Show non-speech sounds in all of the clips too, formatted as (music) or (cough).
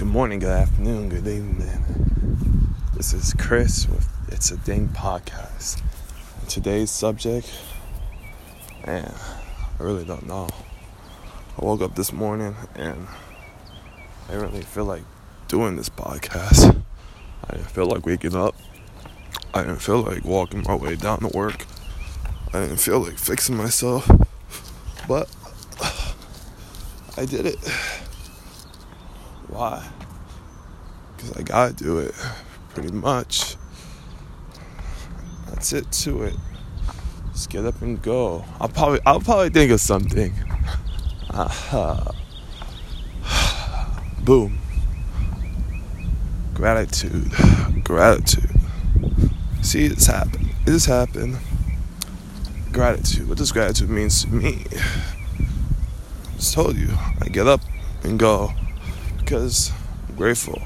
Good morning, good afternoon, good evening. This is Chris with It's a Ding podcast. Today's subject, man, I really don't know. I woke up this morning and I didn't really feel like doing this podcast. I didn't feel like waking up. I didn't feel like walking my way down to work. I didn't feel like fixing myself. But (sighs) I did it. Why? Because I gotta do it, pretty much. That's it to it. Just get up and go. I'll probably, I'll probably think of something. Uh, (sighs) boom. Gratitude, gratitude. See, it's happened. It has happened. Gratitude. What does gratitude mean to me? I just told you. I get up and go because I'm grateful.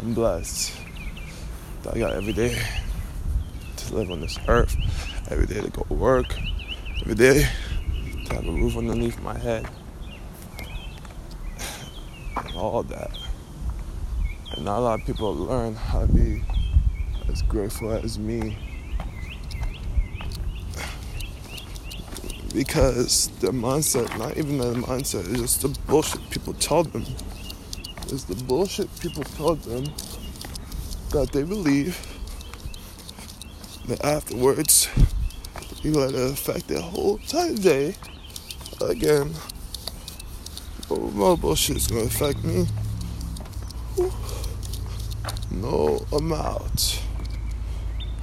I'm blessed that I got every day to live on this earth, every day to go to work, every day to have a roof underneath my head, and all that. And not a lot of people learn how to be as grateful as me. Because the mindset, not even the mindset, is just the bullshit people tell them is the bullshit people told them that they believe that afterwards you let it affect their whole entire day. Again, oh, more bullshit is gonna affect me. No amount.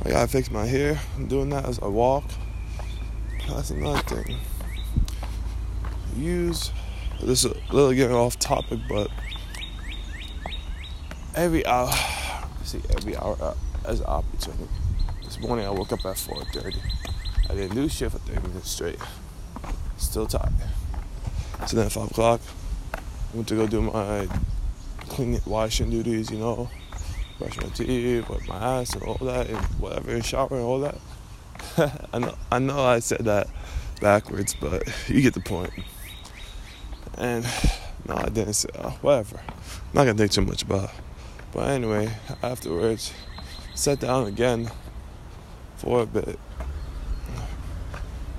I gotta fix my hair. I'm doing that as I walk. That's another thing. Use this is a little getting off topic, but every hour, (sighs) see, every hour uh, as an opportunity. This morning I woke up at 4:30. I didn't do shit for 30 minutes straight. Still tired. So then at 5 o'clock, I went to go do my cleaning, washing duties, you know, brush my teeth, wipe my ass, and all that, and whatever, shower and all that. (laughs) I know, I know, I said that backwards, but you get the point. And (sighs) no, I didn't say uh, whatever. I'm not gonna think too much about. It. But anyway, afterwards, sat down again for a bit.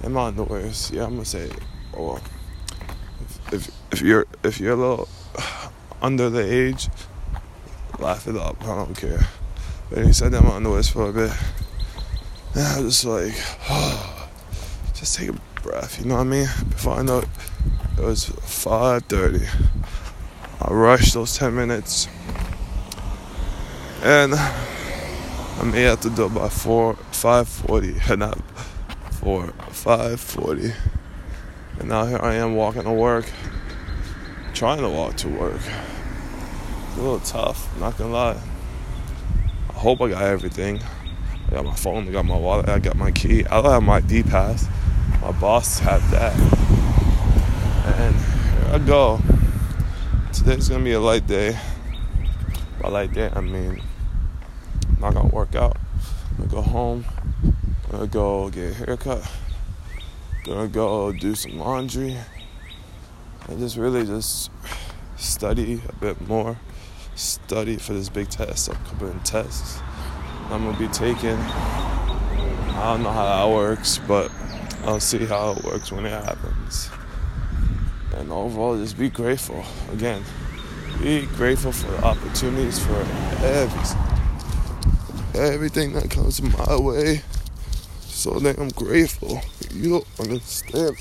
And my noise, yeah, I'm gonna say, oh, if, if, if you're if you're a little under the age, laugh it up. I don't care. But he sat down my noise for a bit. And I was just like, oh, (sighs) just take a breath. You know what I mean? Before I know it, it was 5:30. I rushed those 10 minutes and I'm here to do it by four, five forty, (laughs) not four, five forty. And now here I am walking to work, trying to walk to work. It's a little tough, not gonna lie. I hope I got everything. I got my phone, I got my wallet, I got my key. I don't have my D pass. My boss had that. And here I go. Today's gonna be a light day. By light day, I mean Not gonna work out. I'm gonna go home. I'm gonna go get a haircut. I'm gonna go do some laundry. And just really just study a bit more. Study for this big test, upcoming tests. I'm gonna be taking. I don't know how that works, but I'll see how it works when it happens. And overall, just be grateful. Again, be grateful for the opportunities for every everything that comes my way. So damn grateful. You don't understand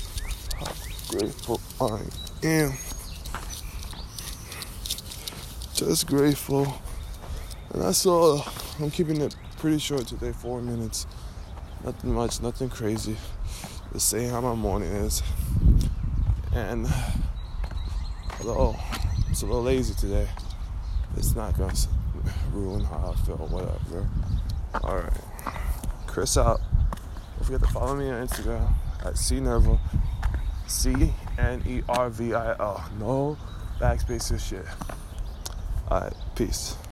how grateful I am. Just grateful. And that's all. I'm keeping it pretty short today, four minutes. Nothing much, nothing crazy. Just saying how my morning is. And although it's a little lazy today, it's not gonna ruin how I feel, whatever. Alright. Chris out. Don't forget to follow me on Instagram at C CNervil. C N E R V I L. No backspace or shit. Alright, peace.